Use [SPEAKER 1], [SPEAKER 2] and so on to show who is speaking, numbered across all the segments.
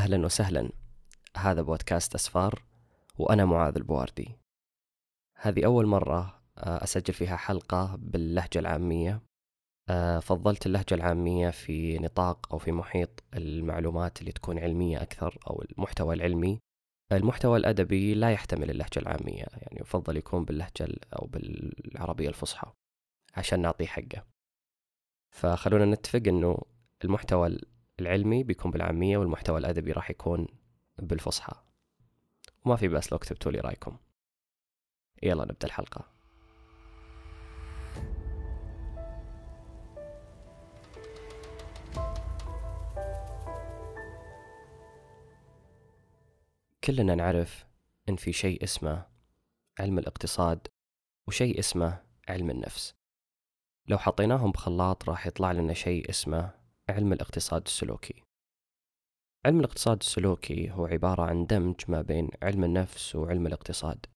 [SPEAKER 1] أهلا وسهلا. هذا بودكاست أسفار وأنا معاذ البواردي. هذه أول مرة آه، أسجل فيها حلقة باللهجة العامية. آه، فضلت اللهجة العامية في نطاق أو في محيط المعلومات اللي تكون علمية أكثر أو المحتوى العلمي. المحتوى الأدبي لا يحتمل اللهجة العامية يعني يفضل يكون باللهجة أو بالعربية الفصحى عشان نعطيه حقه. فخلونا نتفق أنه المحتوى العلمي بيكون بالعامية والمحتوى الأدبي راح يكون بالفصحى. وما في بأس لو كتبتوا لي رأيكم. يلا نبدأ الحلقة. كلنا نعرف إن في شيء اسمه علم الاقتصاد وشيء اسمه علم النفس. لو حطيناهم بخلاط راح يطلع لنا شيء اسمه علم الاقتصاد السلوكي. علم الاقتصاد السلوكي هو عبارة عن دمج ما بين علم النفس وعلم الاقتصاد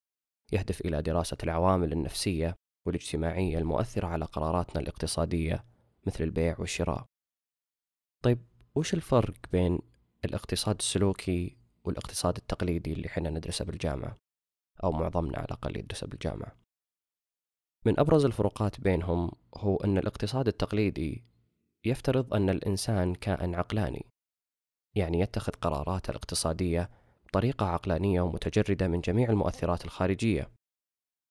[SPEAKER 1] يهدف إلى دراسة العوامل النفسية والاجتماعية المؤثرة على قراراتنا الاقتصادية مثل البيع والشراء. طيب وش الفرق بين الاقتصاد السلوكي والاقتصاد التقليدي اللي حنا ندرسه بالجامعة؟ أو معظمنا على الأقل يدرسه بالجامعة. من أبرز الفروقات بينهم هو أن الاقتصاد التقليدي يفترض أن الإنسان كائن عقلاني يعني يتخذ قراراته الاقتصادية بطريقة عقلانية ومتجردة من جميع المؤثرات الخارجية.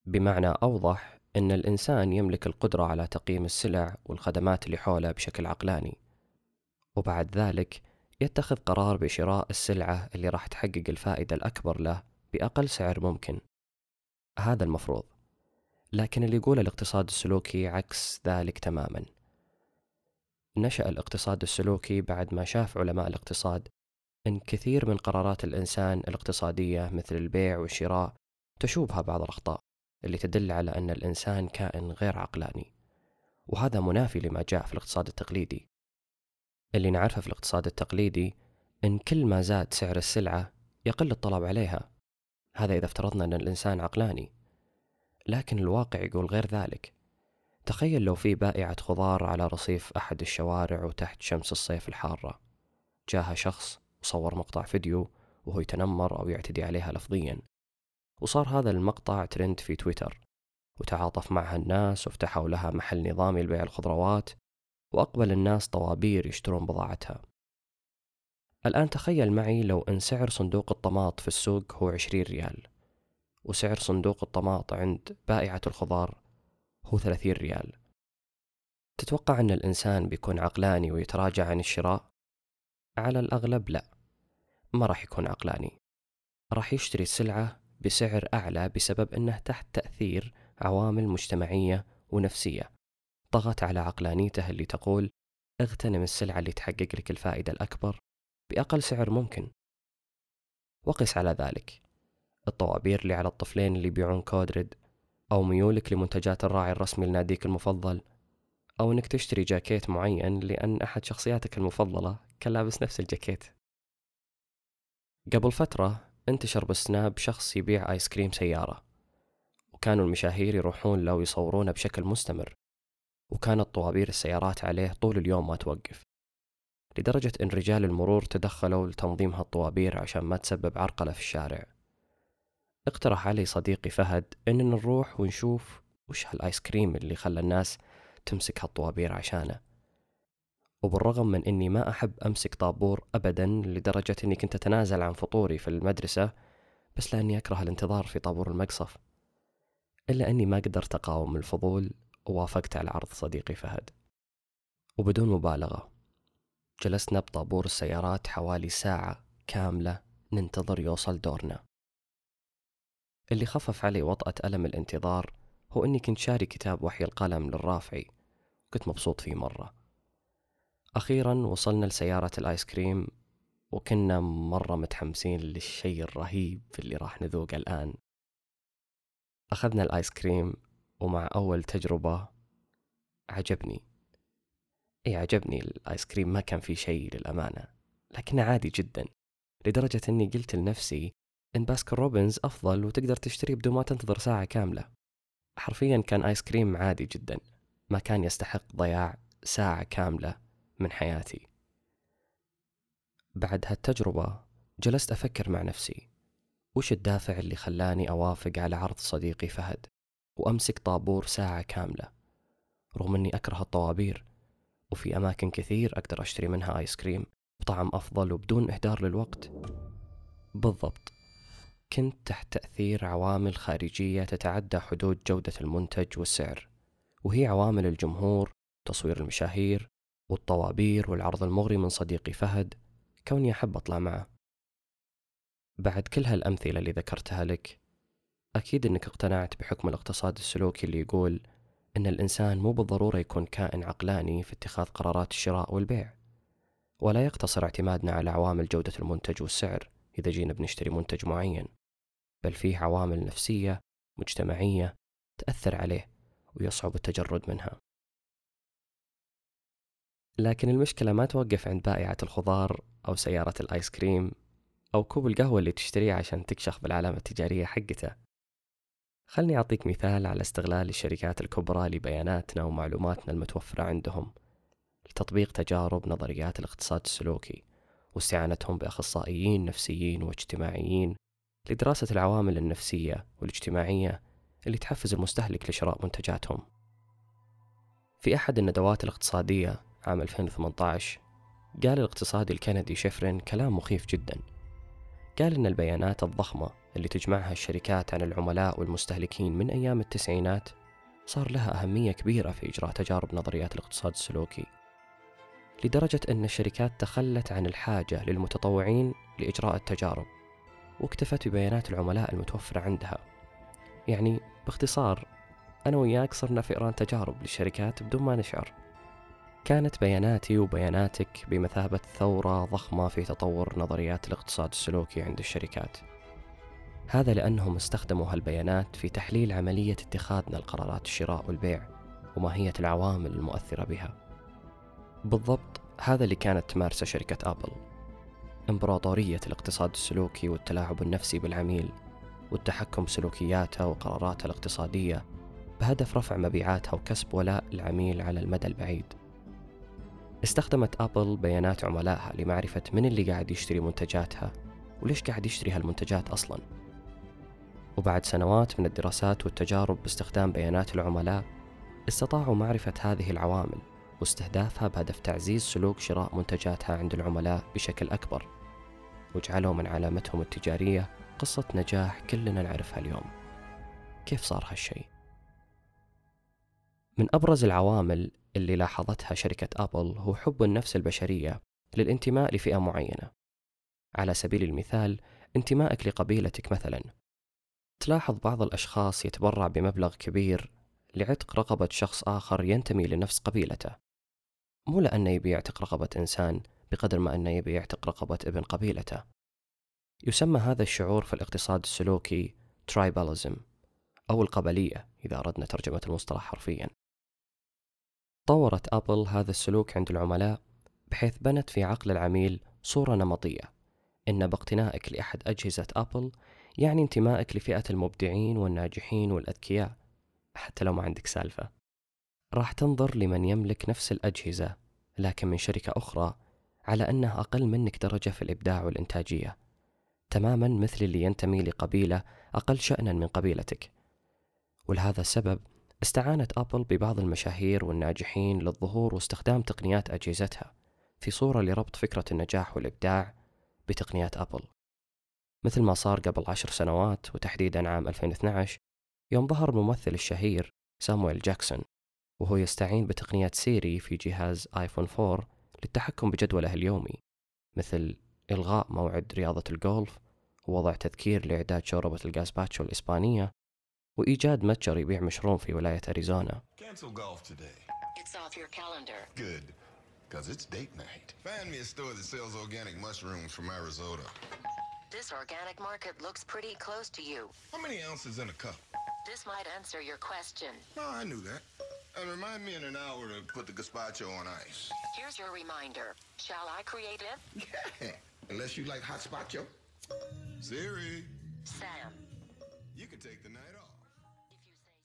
[SPEAKER 1] بمعنى أوضح أن الإنسان يملك القدرة على تقييم السلع والخدمات اللي حوله بشكل عقلاني وبعد ذلك يتخذ قرار بشراء السلعة اللي راح تحقق الفائدة الأكبر له بأقل سعر ممكن. هذا المفروض لكن اللي يقول الاقتصاد السلوكي عكس ذلك تماما. نشأ الاقتصاد السلوكي بعد ما شاف علماء الاقتصاد أن كثير من قرارات الإنسان الاقتصادية مثل البيع والشراء تشوبها بعض الأخطاء اللي تدل على أن الإنسان كائن غير عقلاني. وهذا منافي لما جاء في الاقتصاد التقليدي. اللي نعرفه في الاقتصاد التقليدي إن كل ما زاد سعر السلعة يقل الطلب عليها. هذا إذا افترضنا أن الإنسان عقلاني. لكن الواقع يقول غير ذلك. تخيل لو في بائعة خضار على رصيف أحد الشوارع وتحت شمس الصيف الحارة. جاها شخص وصور مقطع فيديو وهو يتنمر أو يعتدي عليها لفظيا. وصار هذا المقطع ترند في تويتر. وتعاطف معها الناس وفتحوا لها محل نظامي لبيع الخضروات. وأقبل الناس طوابير يشترون بضاعتها. الآن تخيل معي لو أن سعر صندوق الطماط في السوق هو عشرين ريال. وسعر صندوق الطماط عند بائعة الخضار هو ثلاثين ريال. تتوقع أن الإنسان بيكون عقلاني ويتراجع عن الشراء؟ على الأغلب لا ما راح يكون عقلاني. راح يشتري السلعة بسعر أعلى بسبب أنه تحت تأثير عوامل مجتمعية ونفسية. طغت على عقلانيته اللي تقول اغتنم السلعة اللي تحقق لك الفائدة الأكبر بأقل سعر ممكن. وقس على ذلك. الطوابير اللي على الطفلين اللي يبيعون كودريد أو ميولك لمنتجات الراعي الرسمي لناديك المفضل أو إنك تشتري جاكيت معين لأن أحد شخصياتك المفضلة كان لابس نفس الجاكيت. قبل فترة انتشر بالسناب شخص يبيع آيس كريم سيارة وكانوا المشاهير يروحون له ويصورونه بشكل مستمر وكانت طوابير السيارات عليه طول اليوم ما توقف لدرجة إن رجال المرور تدخلوا لتنظيم هالطوابير عشان ما تسبب عرقلة في الشارع. اقترح علي صديقي فهد إننا نروح ونشوف وش هالآيس كريم اللي خلى الناس تمسك هالطوابير عشانه. وبالرغم من إني ما أحب أمسك طابور أبدا لدرجة إني كنت أتنازل عن فطوري في المدرسة بس لأني أكره الانتظار في طابور المقصف. إلا أني ما قدرت أقاوم الفضول ووافقت على عرض صديقي فهد. وبدون مبالغة جلسنا بطابور السيارات حوالي ساعة كاملة ننتظر يوصل دورنا. اللي خفف علي وطأة ألم الانتظار هو أني كنت شاري كتاب وحي القلم للرافعي. كنت مبسوط فيه مرة. أخيرا وصلنا لسيارة الآيس كريم وكنا مرة متحمسين للشيء الرهيب اللي راح نذوقه الآن. أخذنا الآيس كريم ومع أول تجربة عجبني. إي عجبني الآيس كريم ما كان فيه شيء للأمانة لكنه عادي جدا لدرجة أني قلت لنفسي إن باسكن روبنز أفضل وتقدر تشتريه بدون ما تنتظر ساعة كاملة. حرفيا كان آيس كريم عادي جدا. ما كان يستحق ضياع ساعة كاملة من حياتي. بعد هالتجربة جلست أفكر مع نفسي وش الدافع اللي خلاني أوافق على عرض صديقي فهد؟ وأمسك طابور ساعة كاملة. رغم أني أكره الطوابير وفي أماكن كثير أقدر أشتري منها آيس كريم بطعم أفضل وبدون إهدار للوقت. بالضبط. كنت تحت تأثير عوامل خارجية تتعدى حدود جودة المنتج والسعر وهي عوامل الجمهور تصوير المشاهير والطوابير والعرض المغري من صديقي فهد كوني أحب أطلع معه. بعد كل هالأمثلة اللي ذكرتها لك أكيد أنك اقتنعت بحكم الاقتصاد السلوكي اللي يقول أن الإنسان مو بالضرورة يكون كائن عقلاني في اتخاذ قرارات الشراء والبيع. ولا يقتصر اعتمادنا على عوامل جودة المنتج والسعر إذا جينا بنشتري منتج معين. بل فيه عوامل نفسية مجتمعية تأثر عليه ويصعب التجرد منها. لكن المشكلة ما توقف عند بائعة الخضار أو سيارة الآيس كريم أو كوب القهوة اللي تشتريه عشان تكشخ بالعلامة التجارية حقته. خلني أعطيك مثال على استغلال الشركات الكبرى لبياناتنا ومعلوماتنا المتوفرة عندهم لتطبيق تجارب نظريات الاقتصاد السلوكي واستعانتهم بأخصائيين نفسيين واجتماعيين لدراسة العوامل النفسية والاجتماعية اللي تحفز المستهلك لشراء منتجاتهم. في أحد الندوات الاقتصادية عام 2018 قال الاقتصادي الكندي شيفرين كلام مخيف جدا قال إن البيانات الضخمة اللي تجمعها الشركات عن العملاء والمستهلكين من أيام التسعينات صار لها أهمية كبيرة في إجراء تجارب نظريات الاقتصاد السلوكي لدرجة أن الشركات تخلت عن الحاجة للمتطوعين لإجراء التجارب واكتفت ببيانات العملاء المتوفرة عندها. يعني باختصار أنا وياك صرنا فئران تجارب للشركات بدون ما نشعر. كانت بياناتي وبياناتك بمثابة ثورة ضخمة في تطور نظريات الاقتصاد السلوكي عند الشركات. هذا لأنهم استخدموا هالبيانات في تحليل عملية اتخاذنا القرارات الشراء والبيع وماهية العوامل المؤثرة بها. بالضبط هذا اللي كانت تمارسه شركة أبل. إمبراطورية الاقتصاد السلوكي والتلاعب النفسي بالعميل والتحكم بسلوكياته وقراراته الاقتصادية بهدف رفع مبيعاتها وكسب ولاء العميل على المدى البعيد. استخدمت أبل بيانات عملائها لمعرفة من اللي قاعد يشتري منتجاتها وليش قاعد يشتري هالمنتجات أصلا. وبعد سنوات من الدراسات والتجارب باستخدام بيانات العملاء استطاعوا معرفة هذه العوامل واستهدافها بهدف تعزيز سلوك شراء منتجاتها عند العملاء بشكل أكبر. وجعلوا من علامتهم التجارية قصة نجاح كلنا نعرفها اليوم. كيف صار هالشيء؟ من أبرز العوامل اللي لاحظتها شركة أبل هو حب النفس البشرية للانتماء لفئة معينة. على سبيل المثال انتمائك لقبيلتك مثلا. تلاحظ بعض الأشخاص يتبرع بمبلغ كبير لعتق رقبة شخص آخر ينتمي لنفس قبيلته. مو لأنه يبي يعتق رقبة إنسان بقدر ما أنه يبي يعتق رقبة ابن قبيلته. يسمى هذا الشعور في الاقتصاد السلوكي tribalism أو القبلية إذا أردنا ترجمة المصطلح حرفيا. طورت أبل هذا السلوك عند العملاء بحيث بنت في عقل العميل صورة نمطية إن باقتنائك لأحد أجهزة أبل يعني انتمائك لفئة المبدعين والناجحين والأذكياء. حتى لو ما عندك سالفة. راح تنظر لمن يملك نفس الأجهزة لكن من شركة أخرى على أنه أقل منك درجة في الإبداع والإنتاجية. تماما مثل اللي ينتمي لقبيلة أقل شأنا من قبيلتك. ولهذا السبب استعانت أبل ببعض المشاهير والناجحين للظهور واستخدام تقنيات أجهزتها في صورة لربط فكرة النجاح والإبداع بتقنيات أبل. مثل ما صار قبل عشر سنوات وتحديدا عام 2012 يوم ظهر الممثل الشهير سامويل جاكسون وهو يستعين بتقنية سيري في جهاز آيفون 4 للتحكم بجدوله اليومي مثل إلغاء موعد رياضة الجولف ووضع تذكير لإعداد شوربة الجاسباتشو الإسبانية وإيجاد متجر يبيع مشروم في ولاية أريزونا.
[SPEAKER 2] This might answer your question.
[SPEAKER 3] No, I knew that. And remind me in an hour to put the gazpacho on ice.
[SPEAKER 2] Here's your reminder. Shall I create it?
[SPEAKER 3] Yeah. Unless you like hot spacho. Siri,
[SPEAKER 2] Sam.
[SPEAKER 3] you can take the night off.
[SPEAKER 2] If you say so.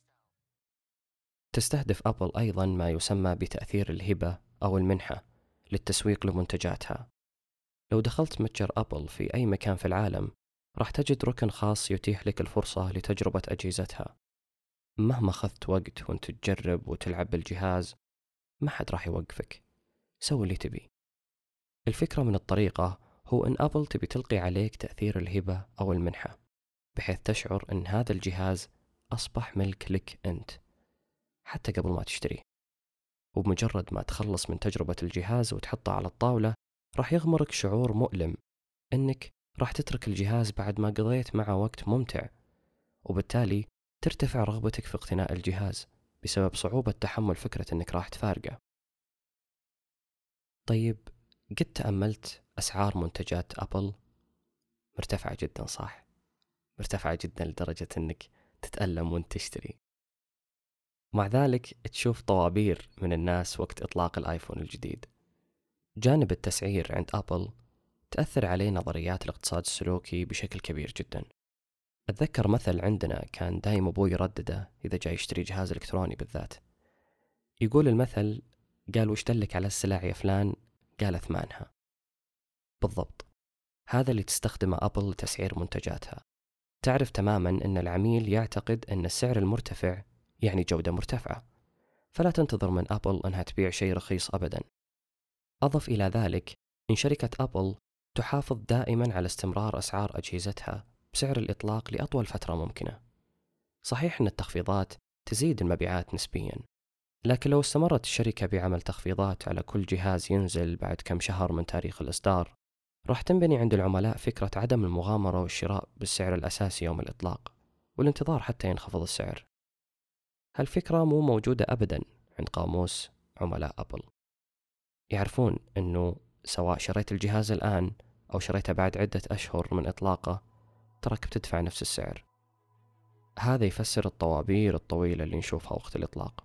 [SPEAKER 1] تستهدف أبل أيضا ما يسمى بتأثير الهبة أو المنحة للتسويق لمنتجاتها لو دخلت متجر أبل في أي مكان في العالم راح تجد ركن خاص يتيح لك الفرصة لتجربة أجهزتها مهما أخذت وقت وأنت تجرب وتلعب بالجهاز ما حد راح يوقفك. سوي اللي تبي. الفكرة من الطريقة هو أن أبل تبي تلقي عليك تأثير الهبة أو المنحة بحيث تشعر أن هذا الجهاز أصبح ملك لك أنت حتى قبل ما تشتريه وبمجرد ما تخلص من تجربة الجهاز وتحطه على الطاولة راح يغمرك شعور مؤلم أنك راح تترك الجهاز بعد ما قضيت معه وقت ممتع. وبالتالي ترتفع رغبتك في اقتناء الجهاز بسبب صعوبة تحمل فكرة أنك راح تفارقه. طيب قد تأملت أسعار منتجات أبل؟ مرتفعة جدا صح. مرتفعة جدا لدرجة أنك تتألم وأنت تشتري. مع ذلك تشوف طوابير من الناس وقت إطلاق الآيفون الجديد. جانب التسعير عند أبل تأثر عليه نظريات الاقتصاد السلوكي بشكل كبير جدا. أتذكر مثل عندنا كان دايم أبوي يردده إذا جاي يشتري جهاز إلكتروني بالذات. يقول المثل قال وش دلك على السلع يا فلان؟ قال ثمانها بالضبط. هذا اللي تستخدمه أبل لتسعير منتجاتها. تعرف تماما أن العميل يعتقد أن السعر المرتفع يعني جودة مرتفعة. فلا تنتظر من أبل أنها تبيع شيء رخيص أبدا. أضف إلى ذلك إن شركة أبل تحافظ دائما على استمرار أسعار أجهزتها بسعر الإطلاق لأطول فترة ممكنة. صحيح أن التخفيضات تزيد المبيعات نسبيا لكن لو استمرت الشركة بعمل تخفيضات على كل جهاز ينزل بعد كم شهر من تاريخ الإصدار راح تنبني عند العملاء فكرة عدم المغامرة والشراء بالسعر الأساسي يوم الإطلاق والانتظار حتى ينخفض السعر. هالفكرة مو موجودة أبدا عند قاموس عملاء أبل. يعرفون أنه سواء شريت الجهاز الآن أو شريته بعد عدة أشهر من إطلاقه تراك بتدفع نفس السعر. هذا يفسر الطوابير الطويلة اللي نشوفها وقت الإطلاق.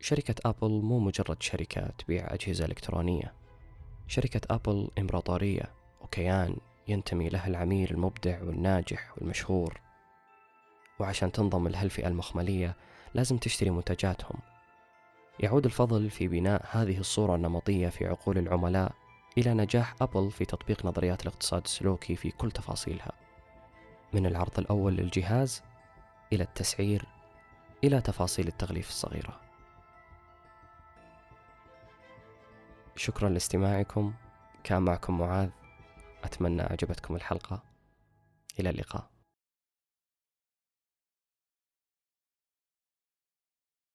[SPEAKER 1] شركة أبل مو مجرد شركة تبيع أجهزة إلكترونية. شركة أبل إمبراطورية وكيان ينتمي له العميل المبدع والناجح والمشهور. وعشان تنضم لهالفئة المخملية لازم تشتري منتجاتهم. يعود الفضل في بناء هذه الصورة النمطية في عقول العملاء إلى نجاح أبل في تطبيق نظريات الاقتصاد السلوكي في كل تفاصيلها. من العرض الأول للجهاز إلى التسعير إلى تفاصيل التغليف الصغيرة. شكرا لاستماعكم. كان معكم معاذ. أتمنى أعجبتكم الحلقة. إلى اللقاء.